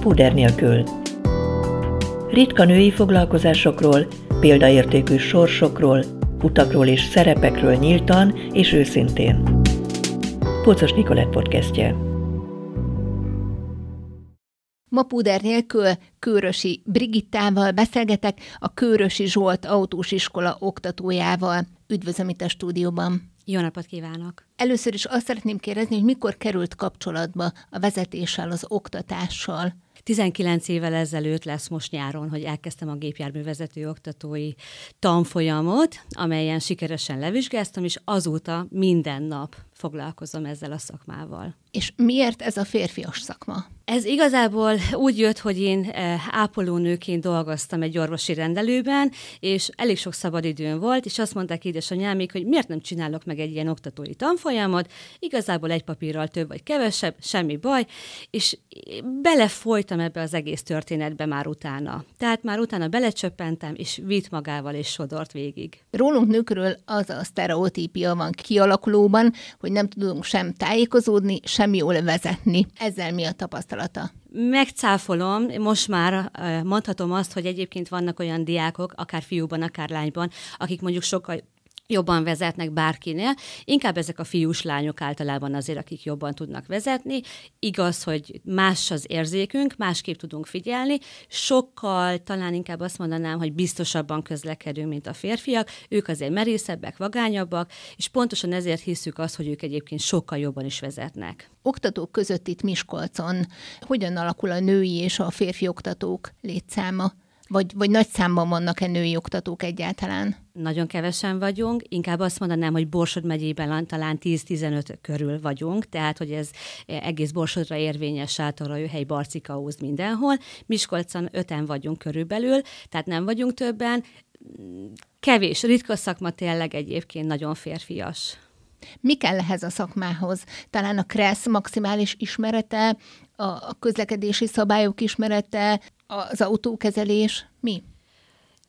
púder nélkül. Ritka női foglalkozásokról, példaértékű sorsokról, utakról és szerepekről nyíltan és őszintén. Pocos Nikolett podcastje. Ma púder nélkül Kőrösi Brigittával beszélgetek, a Kőrösi Zsolt autós iskola oktatójával. Üdvözlöm itt a stúdióban. Jó napot kívánok! Először is azt szeretném kérdezni, hogy mikor került kapcsolatba a vezetéssel, az oktatással? 19 évvel ezelőtt lesz most nyáron, hogy elkezdtem a gépjárművezető oktatói tanfolyamot, amelyen sikeresen levizsgáztam, és azóta minden nap foglalkozom ezzel a szakmával. És miért ez a férfias szakma? Ez igazából úgy jött, hogy én eh, ápolónőként dolgoztam egy orvosi rendelőben, és elég sok szabadidőm volt, és azt mondták édesanyámik, hogy miért nem csinálok meg egy ilyen oktatói tanfolyamot, igazából egy papírral több vagy kevesebb, semmi baj, és belefolytam ebbe az egész történetbe már utána. Tehát már utána belecsöppentem, és vitt magával és sodort végig. Rólunk nőkről az a sztereotípia van kialakulóban, hogy nem tudunk sem tájékozódni, sem jól vezetni. Ezzel mi a tapasztalata? Megcáfolom, most már mondhatom azt, hogy egyébként vannak olyan diákok, akár fiúban, akár lányban, akik mondjuk sokkal jobban vezetnek bárkinél. Inkább ezek a fiús lányok általában azért, akik jobban tudnak vezetni. Igaz, hogy más az érzékünk, másképp tudunk figyelni. Sokkal, talán inkább azt mondanám, hogy biztosabban közlekedünk, mint a férfiak. Ők azért merészebbek, vagányabbak, és pontosan ezért hiszük azt, hogy ők egyébként sokkal jobban is vezetnek. Oktatók között itt Miskolcon hogyan alakul a női és a férfi oktatók létszáma? Vagy, vagy nagy számban vannak-e női oktatók egyáltalán? Nagyon kevesen vagyunk, inkább azt mondanám, hogy Borsod megyében talán 10-15 körül vagyunk, tehát hogy ez egész Borsodra érvényes sátorra, hely Barcikaóz mindenhol. Miskolcon öten vagyunk körülbelül, tehát nem vagyunk többen. Kevés, ritka szakma tényleg egyébként nagyon férfias. Mi kell ehhez a szakmához? Talán a KRESZ maximális ismerete, a közlekedési szabályok ismerete, az autókezelés mi?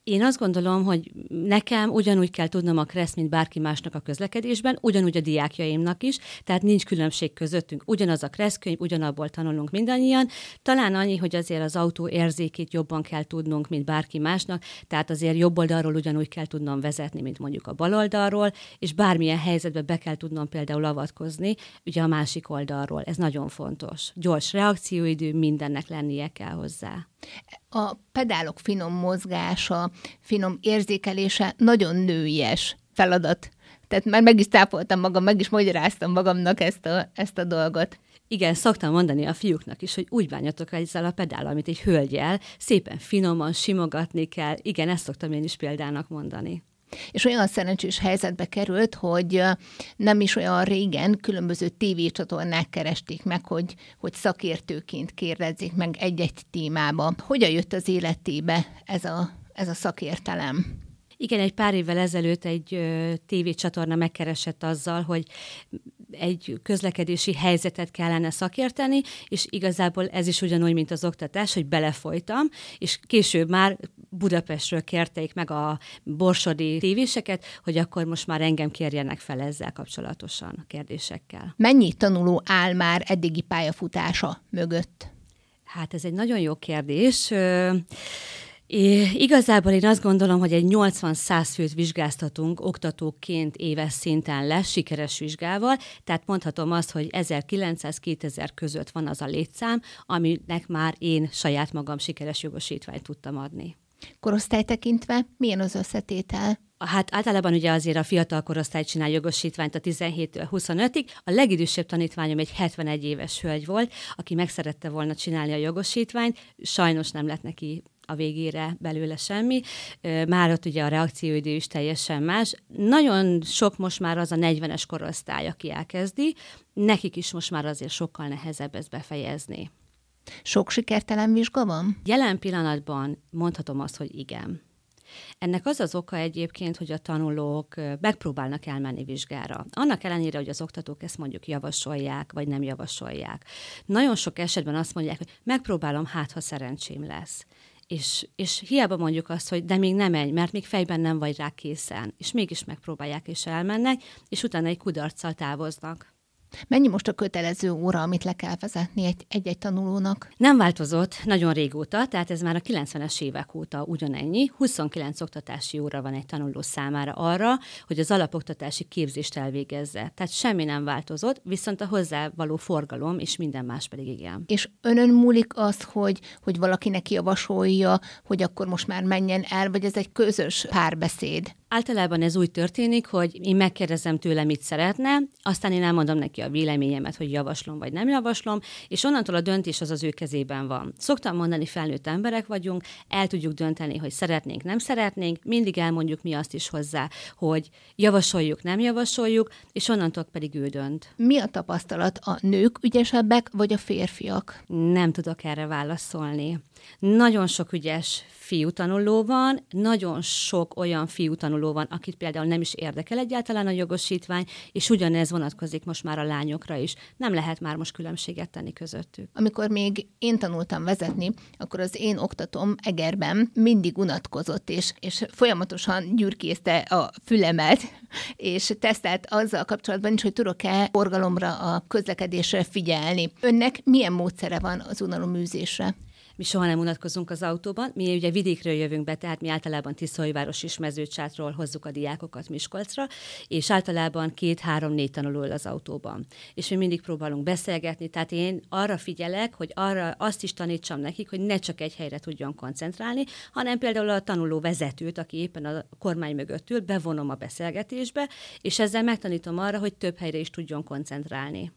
Én azt gondolom, hogy nekem ugyanúgy kell tudnom a kressz, mint bárki másnak a közlekedésben, ugyanúgy a diákjaimnak is, tehát nincs különbség közöttünk. Ugyanaz a kresszkönyv, ugyanabból tanulunk mindannyian. Talán annyi, hogy azért az autó érzékét jobban kell tudnunk, mint bárki másnak, tehát azért jobb oldalról ugyanúgy kell tudnom vezetni, mint mondjuk a bal oldalról, és bármilyen helyzetbe be kell tudnom például avatkozni, ugye a másik oldalról. Ez nagyon fontos. Gyors reakcióidő, mindennek lennie kell hozzá. A pedálok finom mozgása, finom érzékelése nagyon nőies feladat. Tehát már meg is tápoltam magam, meg is magyaráztam magamnak ezt a, ezt a dolgot. Igen, szoktam mondani a fiúknak is, hogy úgy bánjatok ezzel a pedállal, mint egy hölgyel, szépen finoman simogatni kell. Igen, ezt szoktam én is példának mondani. És olyan szerencsés helyzetbe került, hogy nem is olyan régen különböző tévécsatornák keresték meg, hogy, hogy szakértőként kérdezzék meg egy-egy témába. Hogyan jött az életébe ez a, ez a szakértelem? Igen, egy pár évvel ezelőtt egy ö, tévécsatorna megkeresett azzal, hogy egy közlekedési helyzetet kellene szakérteni, és igazából ez is ugyanúgy, mint az oktatás, hogy belefolytam, és később már Budapestről kérték meg a borsodi tévéseket, hogy akkor most már engem kérjenek fel ezzel kapcsolatosan a kérdésekkel. Mennyi tanuló áll már eddigi pályafutása mögött? Hát ez egy nagyon jó kérdés. É, igazából én azt gondolom, hogy egy 80-100 főt vizsgáztatunk oktatóként éves szinten lesz sikeres vizsgával, tehát mondhatom azt, hogy 1900-2000 között van az a létszám, aminek már én saját magam sikeres jogosítványt tudtam adni. Korosztály tekintve milyen az összetétel? Hát általában ugye azért a fiatal korosztály csinál jogosítványt a 17 25-ig. A legidősebb tanítványom egy 71 éves hölgy volt, aki megszerette volna csinálni a jogosítványt, sajnos nem lett neki a végére belőle semmi. Már ott ugye a reakcióidő is teljesen más. Nagyon sok most már az a 40-es korosztály, aki elkezdi, nekik is most már azért sokkal nehezebb ezt befejezni. Sok sikertelen vizsga van? Jelen pillanatban mondhatom azt, hogy igen. Ennek az az oka egyébként, hogy a tanulók megpróbálnak elmenni vizsgára. Annak ellenére, hogy az oktatók ezt mondjuk javasolják, vagy nem javasolják. Nagyon sok esetben azt mondják, hogy megpróbálom, hát ha szerencsém lesz és, és hiába mondjuk azt, hogy de még nem menj, mert még fejben nem vagy rá készen, és mégis megpróbálják és elmennek, és utána egy kudarccal távoznak. Mennyi most a kötelező óra, amit le kell vezetni egy- egy-egy tanulónak? Nem változott nagyon régóta, tehát ez már a 90-es évek óta ugyanennyi. 29 oktatási óra van egy tanuló számára arra, hogy az alapoktatási képzést elvégezze. Tehát semmi nem változott, viszont a hozzá való forgalom és minden más pedig igen. És önön múlik az, hogy, hogy valakinek javasolja, hogy akkor most már menjen el, vagy ez egy közös párbeszéd? Általában ez úgy történik, hogy én megkérdezem tőle, mit szeretne, aztán én elmondom neki a véleményemet, hogy javaslom vagy nem javaslom, és onnantól a döntés az az ő kezében van. Szoktam mondani, felnőtt emberek vagyunk, el tudjuk dönteni, hogy szeretnénk, nem szeretnénk, mindig elmondjuk mi azt is hozzá, hogy javasoljuk, nem javasoljuk, és onnantól pedig ő dönt. Mi a tapasztalat? A nők ügyesebbek, vagy a férfiak? Nem tudok erre válaszolni. Nagyon sok ügyes fiú tanuló van, nagyon sok olyan fiú tanuló van, akit például nem is érdekel egyáltalán a jogosítvány, és ugyanez vonatkozik most már a lányokra is. Nem lehet már most különbséget tenni közöttük. Amikor még én tanultam vezetni, akkor az én oktatom Egerben mindig unatkozott, és, és folyamatosan gyürkészte a fülemet, és tesztelt azzal kapcsolatban is, hogy tudok-e forgalomra, a közlekedésre figyelni. Önnek milyen módszere van az unaloműzésre? Mi soha nem unatkozunk az autóban. Mi ugye vidékről jövünk be, tehát mi általában Tiszaújváros és Mezőcsátról hozzuk a diákokat Miskolcra, és általában két-három-négy tanuló az autóban. És mi mindig próbálunk beszélgetni, tehát én arra figyelek, hogy arra azt is tanítsam nekik, hogy ne csak egy helyre tudjon koncentrálni, hanem például a tanuló vezetőt, aki éppen a kormány mögött ül, bevonom a beszélgetésbe, és ezzel megtanítom arra, hogy több helyre is tudjon koncentrálni.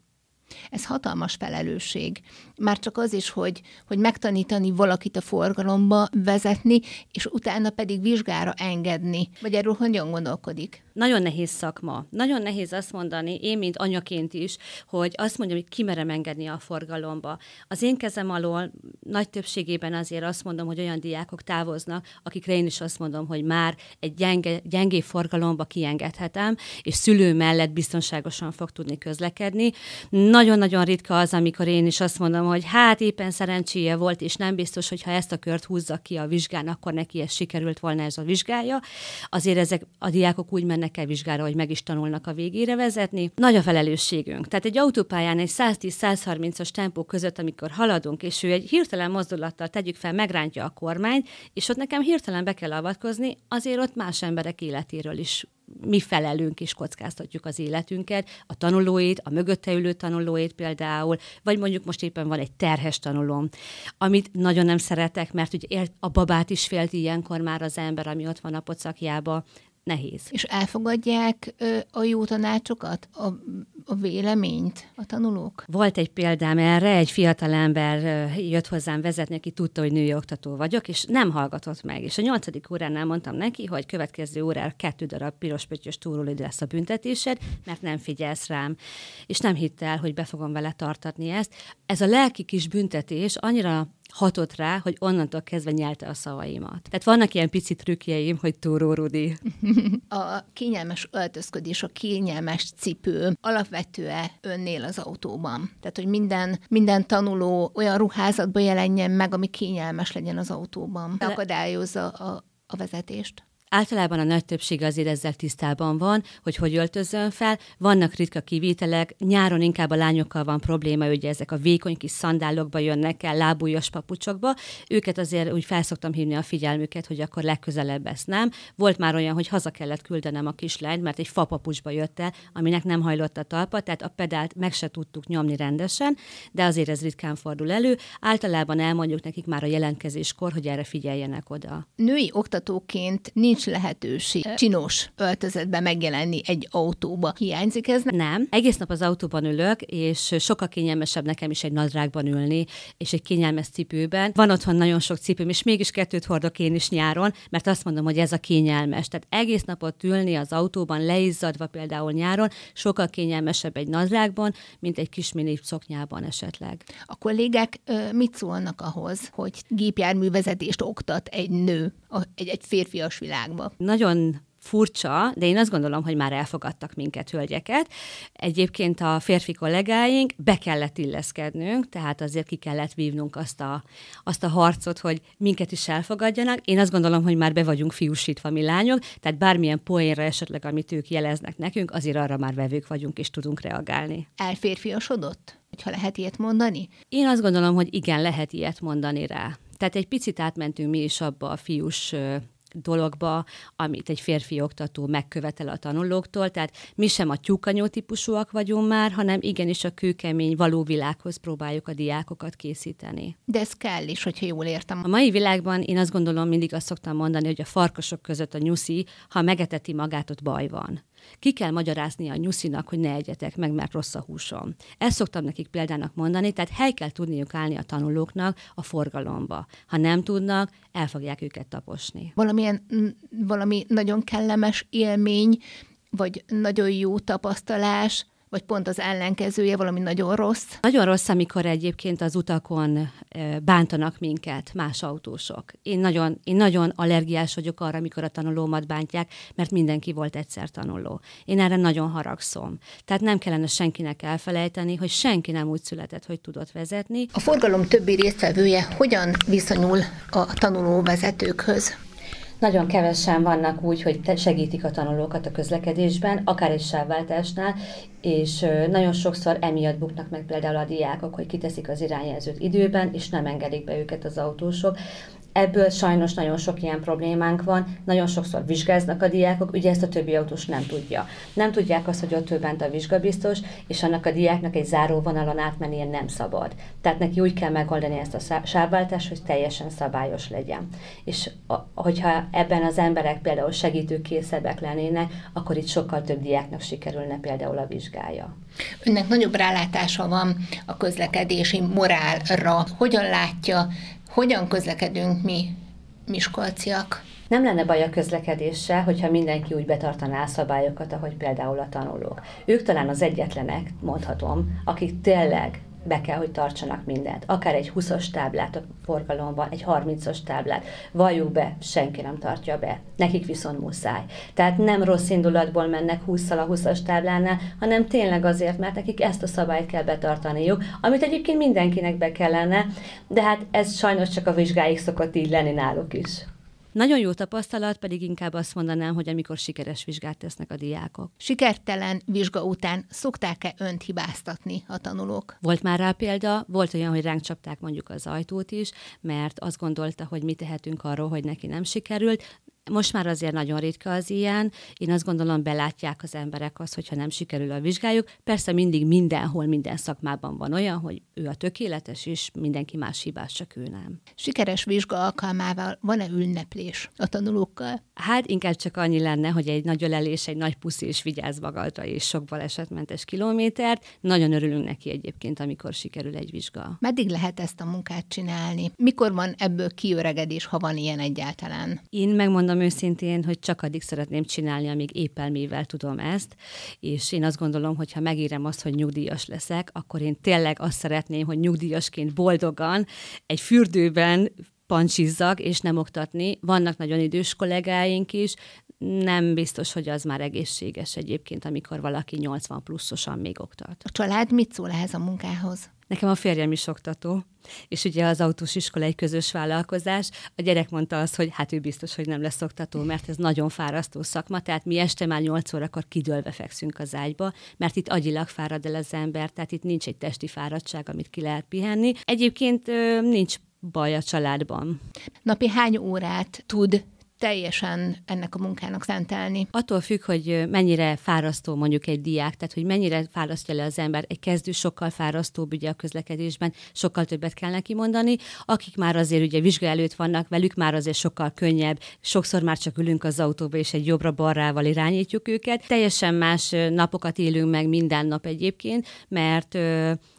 Ez hatalmas felelősség. Már csak az is, hogy, hogy megtanítani valakit a forgalomba vezetni, és utána pedig vizsgára engedni. Vagy erről hogyan gondolkodik? Nagyon nehéz szakma. Nagyon nehéz azt mondani, én, mint anyaként is, hogy azt mondjam, hogy kimerem engedni a forgalomba. Az én kezem alól nagy többségében azért azt mondom, hogy olyan diákok távoznak, akikre én is azt mondom, hogy már egy gyenge, gyengé forgalomba kiengedhetem, és szülő mellett biztonságosan fog tudni közlekedni. Nagyon-nagyon ritka az, amikor én is azt mondom, hogy hát éppen szerencséje volt, és nem biztos, hogy ha ezt a kört húzza ki a vizsgán, akkor neki ez sikerült volna ez a vizsgája. Azért ezek a diákok úgy mennek el vizsgára, hogy meg is tanulnak a végére vezetni. Nagy a felelősségünk. Tehát egy autópályán egy 110-130-as tempó között, amikor haladunk, és ő egy hirtelen mozdulattal tegyük fel, megrántja a kormányt, és ott nekem hirtelen be kell avatkozni, azért ott más emberek életéről is mi felelünk és kockáztatjuk az életünket, a tanulóit, a mögötte ülő tanulóit például, vagy mondjuk most éppen van egy terhes tanulóm, amit nagyon nem szeretek, mert ugye a babát is félt ilyenkor már az ember, ami ott van a pocakjába, nehéz. És elfogadják ö, a jó tanácsokat, a, a véleményt a tanulók? Volt egy példám erre, egy fiatalember jött hozzám vezetni, aki tudta, hogy női oktató vagyok, és nem hallgatott meg. És a nyolcadik óránál mondtam neki, hogy következő órára kettő darab piros pöttyös túrólid lesz a büntetésed, mert nem figyelsz rám. És nem hitte el, hogy be fogom vele tartatni ezt. Ez a lelki kis büntetés annyira hatott rá, hogy onnantól kezdve nyelte a szavaimat. Tehát vannak ilyen pici trükkjeim, hogy túró Rudi. A kényelmes öltözködés, a kényelmes cipő alapvetően önnél az autóban. Tehát, hogy minden, minden tanuló olyan ruházatba jelenjen meg, ami kényelmes legyen az autóban. Akadályozza a, a vezetést. Általában a nagy többség azért ezzel tisztában van, hogy hogy öltözön fel. Vannak ritka kivételek, nyáron inkább a lányokkal van probléma, ugye ezek a vékony kis szandálokba jönnek el, lábújas papucsokba. Őket azért úgy felszoktam hívni a figyelmüket, hogy akkor legközelebb ezt nem. Volt már olyan, hogy haza kellett küldenem a kislányt, mert egy fapapucsba jött el, aminek nem hajlott a talpa, tehát a pedált meg se tudtuk nyomni rendesen, de azért ez ritkán fordul elő. Általában elmondjuk nekik már a jelentkezéskor, hogy erre figyeljenek oda. Női oktatóként nincs lehetőség csinos öltözetben megjelenni egy autóba. Hiányzik ez? Nem. Egész nap az autóban ülök, és sokkal kényelmesebb nekem is egy nadrágban ülni, és egy kényelmes cipőben. Van otthon nagyon sok cipőm, és mégis kettőt hordok én is nyáron, mert azt mondom, hogy ez a kényelmes. Tehát egész napot ülni az autóban, leizzadva például nyáron, sokkal kényelmesebb egy nadrágban, mint egy kis mini szoknyában esetleg. A kollégák mit szólnak ahhoz, hogy gépjárművezetést oktat egy nő egy, egy férfias világban? Nagyon furcsa, de én azt gondolom, hogy már elfogadtak minket, hölgyeket. Egyébként a férfi kollégáink be kellett illeszkednünk, tehát azért ki kellett vívnunk azt a, azt a harcot, hogy minket is elfogadjanak. Én azt gondolom, hogy már be vagyunk fiúsítva mi lányok, tehát bármilyen poénra esetleg, amit ők jeleznek nekünk, azért arra már vevők vagyunk és tudunk reagálni. Elférfiasodott? Ha lehet ilyet mondani? Én azt gondolom, hogy igen, lehet ilyet mondani rá. Tehát egy picit átmentünk mi is abba a fiús dologba, amit egy férfi oktató megkövetel a tanulóktól, tehát mi sem a tyúkanyó típusúak vagyunk már, hanem igenis a kőkemény való világhoz próbáljuk a diákokat készíteni. De ez kell is, hogyha jól értem. A mai világban én azt gondolom, mindig azt szoktam mondani, hogy a farkasok között a nyuszi, ha megeteti magát, ott baj van. Ki kell magyarázni a nyuszinak, hogy ne egyetek meg, mert rossz a húsom. Ezt szoktam nekik példának mondani, tehát hely kell tudniuk állni a tanulóknak a forgalomba. Ha nem tudnak, el fogják őket taposni. Valamilyen, valami nagyon kellemes élmény, vagy nagyon jó tapasztalás, vagy pont az ellenkezője, valami nagyon rossz? Nagyon rossz, amikor egyébként az utakon bántanak minket más autósok. Én nagyon, én nagyon allergiás vagyok arra, amikor a tanulómat bántják, mert mindenki volt egyszer tanuló. Én erre nagyon haragszom. Tehát nem kellene senkinek elfelejteni, hogy senki nem úgy született, hogy tudott vezetni. A forgalom többi résztvevője hogyan viszonyul a tanuló vezetőkhöz? Nagyon kevesen vannak úgy, hogy segítik a tanulókat a közlekedésben, akár egy sávváltásnál, és nagyon sokszor emiatt buknak meg például a diákok, hogy kiteszik az irányjelzőt időben, és nem engedik be őket az autósok. Ebből sajnos nagyon sok ilyen problémánk van, nagyon sokszor vizsgáznak a diákok, ugye ezt a többi autós nem tudja. Nem tudják azt, hogy ott bent a vizsgabiztos, és annak a diáknak egy záróvonalon átmennie nem szabad. Tehát neki úgy kell megoldani ezt a sávváltást, hogy teljesen szabályos legyen. És a, hogyha ebben az emberek például segítőkészebbek lennének, akkor itt sokkal több diáknak sikerülne például a vizsgája. Önnek nagyobb rálátása van a közlekedési morálra. Hogyan látja hogyan közlekedünk mi, miskolciak? Nem lenne baj a közlekedéssel, hogyha mindenki úgy betartaná a szabályokat, ahogy például a tanulók. Ők talán az egyetlenek, mondhatom, akik tényleg be kell, hogy tartsanak mindent. Akár egy 20-as táblát a forgalomban, egy 30-as táblát. Valljuk be, senki nem tartja be. Nekik viszont muszáj. Tehát nem rossz indulatból mennek 20-szal a 20-as táblánál, hanem tényleg azért, mert nekik ezt a szabályt kell betartaniuk, amit egyébként mindenkinek be kellene, de hát ez sajnos csak a vizsgáig szokott így lenni náluk is. Nagyon jó tapasztalat, pedig inkább azt mondanám, hogy amikor sikeres vizsgát tesznek a diákok. Sikertelen vizsga után szokták-e önt hibáztatni a tanulók? Volt már rá példa, volt olyan, hogy ránk csapták mondjuk az ajtót is, mert azt gondolta, hogy mi tehetünk arról, hogy neki nem sikerült, most már azért nagyon ritka az ilyen. Én azt gondolom, belátják az emberek azt, hogyha nem sikerül a vizsgájuk. Persze mindig mindenhol, minden szakmában van olyan, hogy ő a tökéletes, és mindenki más hibás, csak ő nem. Sikeres vizsga alkalmával van-e ünneplés a tanulókkal? Hát inkább csak annyi lenne, hogy egy nagy ölelés, egy nagy puszi, és vigyázz magadra, és sok balesetmentes kilométert. Nagyon örülünk neki egyébként, amikor sikerül egy vizsga. Meddig lehet ezt a munkát csinálni? Mikor van ebből kiöregedés, ha van ilyen egyáltalán? Én megmondom megmondom őszintén, hogy csak addig szeretném csinálni, amíg épp elmével tudom ezt, és én azt gondolom, hogy ha megírem azt, hogy nyugdíjas leszek, akkor én tényleg azt szeretném, hogy nyugdíjasként boldogan egy fürdőben pancsizzak, és nem oktatni. Vannak nagyon idős kollégáink is, nem biztos, hogy az már egészséges egyébként, amikor valaki 80 pluszosan még oktat. A család mit szól ehhez a munkához? Nekem a férjem is oktató, és ugye az autós iskola egy közös vállalkozás. A gyerek mondta azt, hogy hát ő biztos, hogy nem lesz oktató, mert ez nagyon fárasztó szakma, tehát mi este már 8 órakor kidőlve fekszünk az ágyba, mert itt agyilag fárad el az ember, tehát itt nincs egy testi fáradtság, amit ki lehet pihenni. Egyébként nincs baj a családban. Napi hány órát tud teljesen ennek a munkának szentelni. Attól függ, hogy mennyire fárasztó mondjuk egy diák, tehát hogy mennyire fárasztja le az ember. Egy kezdő sokkal fárasztóbb ugye a közlekedésben, sokkal többet kell neki mondani. Akik már azért ugye vizsga előtt vannak, velük már azért sokkal könnyebb. Sokszor már csak ülünk az autóba, és egy jobbra-balrával irányítjuk őket. Teljesen más napokat élünk meg minden nap egyébként, mert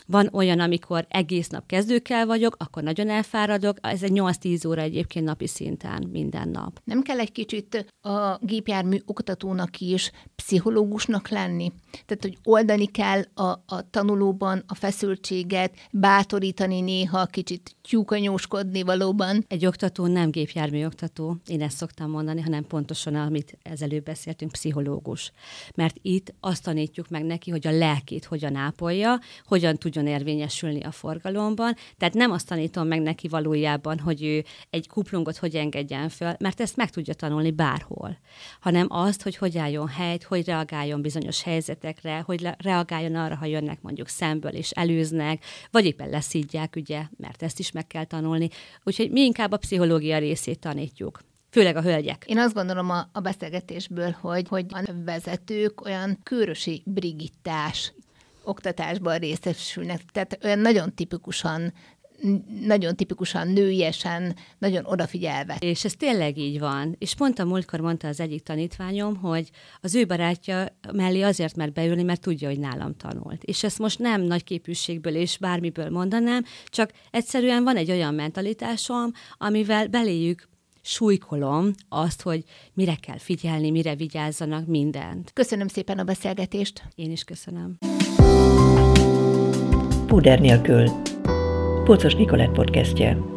Van olyan, amikor egész nap kezdőkkel vagyok, akkor nagyon elfáradok, ez egy 8-10 óra egyébként napi szinten minden nap. Nem kell egy kicsit a gépjármű oktatónak is pszichológusnak lenni? Tehát, hogy oldani kell a, a tanulóban a feszültséget, bátorítani néha, kicsit tyúkanyóskodni valóban. Egy oktató nem gépjármű oktató, én ezt szoktam mondani, hanem pontosan, amit ezelőtt beszéltünk, pszichológus. Mert itt azt tanítjuk meg neki, hogy a lelkét hogyan ápolja, hogyan tudjon érvényesülni a forgalomban. Tehát nem azt tanítom meg neki valójában, hogy ő egy kuplungot hogy engedjen föl, mert ezt meg tudja tanulni bárhol, hanem azt, hogy hogy álljon helyt, hogy reagáljon bizonyos helyzetekre, hogy reagáljon arra, ha jönnek mondjuk szemből és előznek, vagy éppen leszídják, ugye, mert ezt is meg kell tanulni. Úgyhogy mi inkább a pszichológia részét tanítjuk főleg a hölgyek. Én azt gondolom a, a beszélgetésből, hogy, hogy a vezetők olyan körösi brigittás oktatásban részesülnek, tehát olyan nagyon tipikusan nagyon tipikusan nőiesen, nagyon odafigyelve. És ez tényleg így van. És pont a múltkor mondta az egyik tanítványom, hogy az ő barátja mellé azért mert beülni, mert tudja, hogy nálam tanult. És ezt most nem nagy képűségből és bármiből mondanám, csak egyszerűen van egy olyan mentalitásom, amivel beléjük súlykolom azt, hogy mire kell figyelni, mire vigyázzanak, mindent. Köszönöm szépen a beszélgetést. Én is köszönöm. Puder nélkül. Pocos Nikolett podcastje.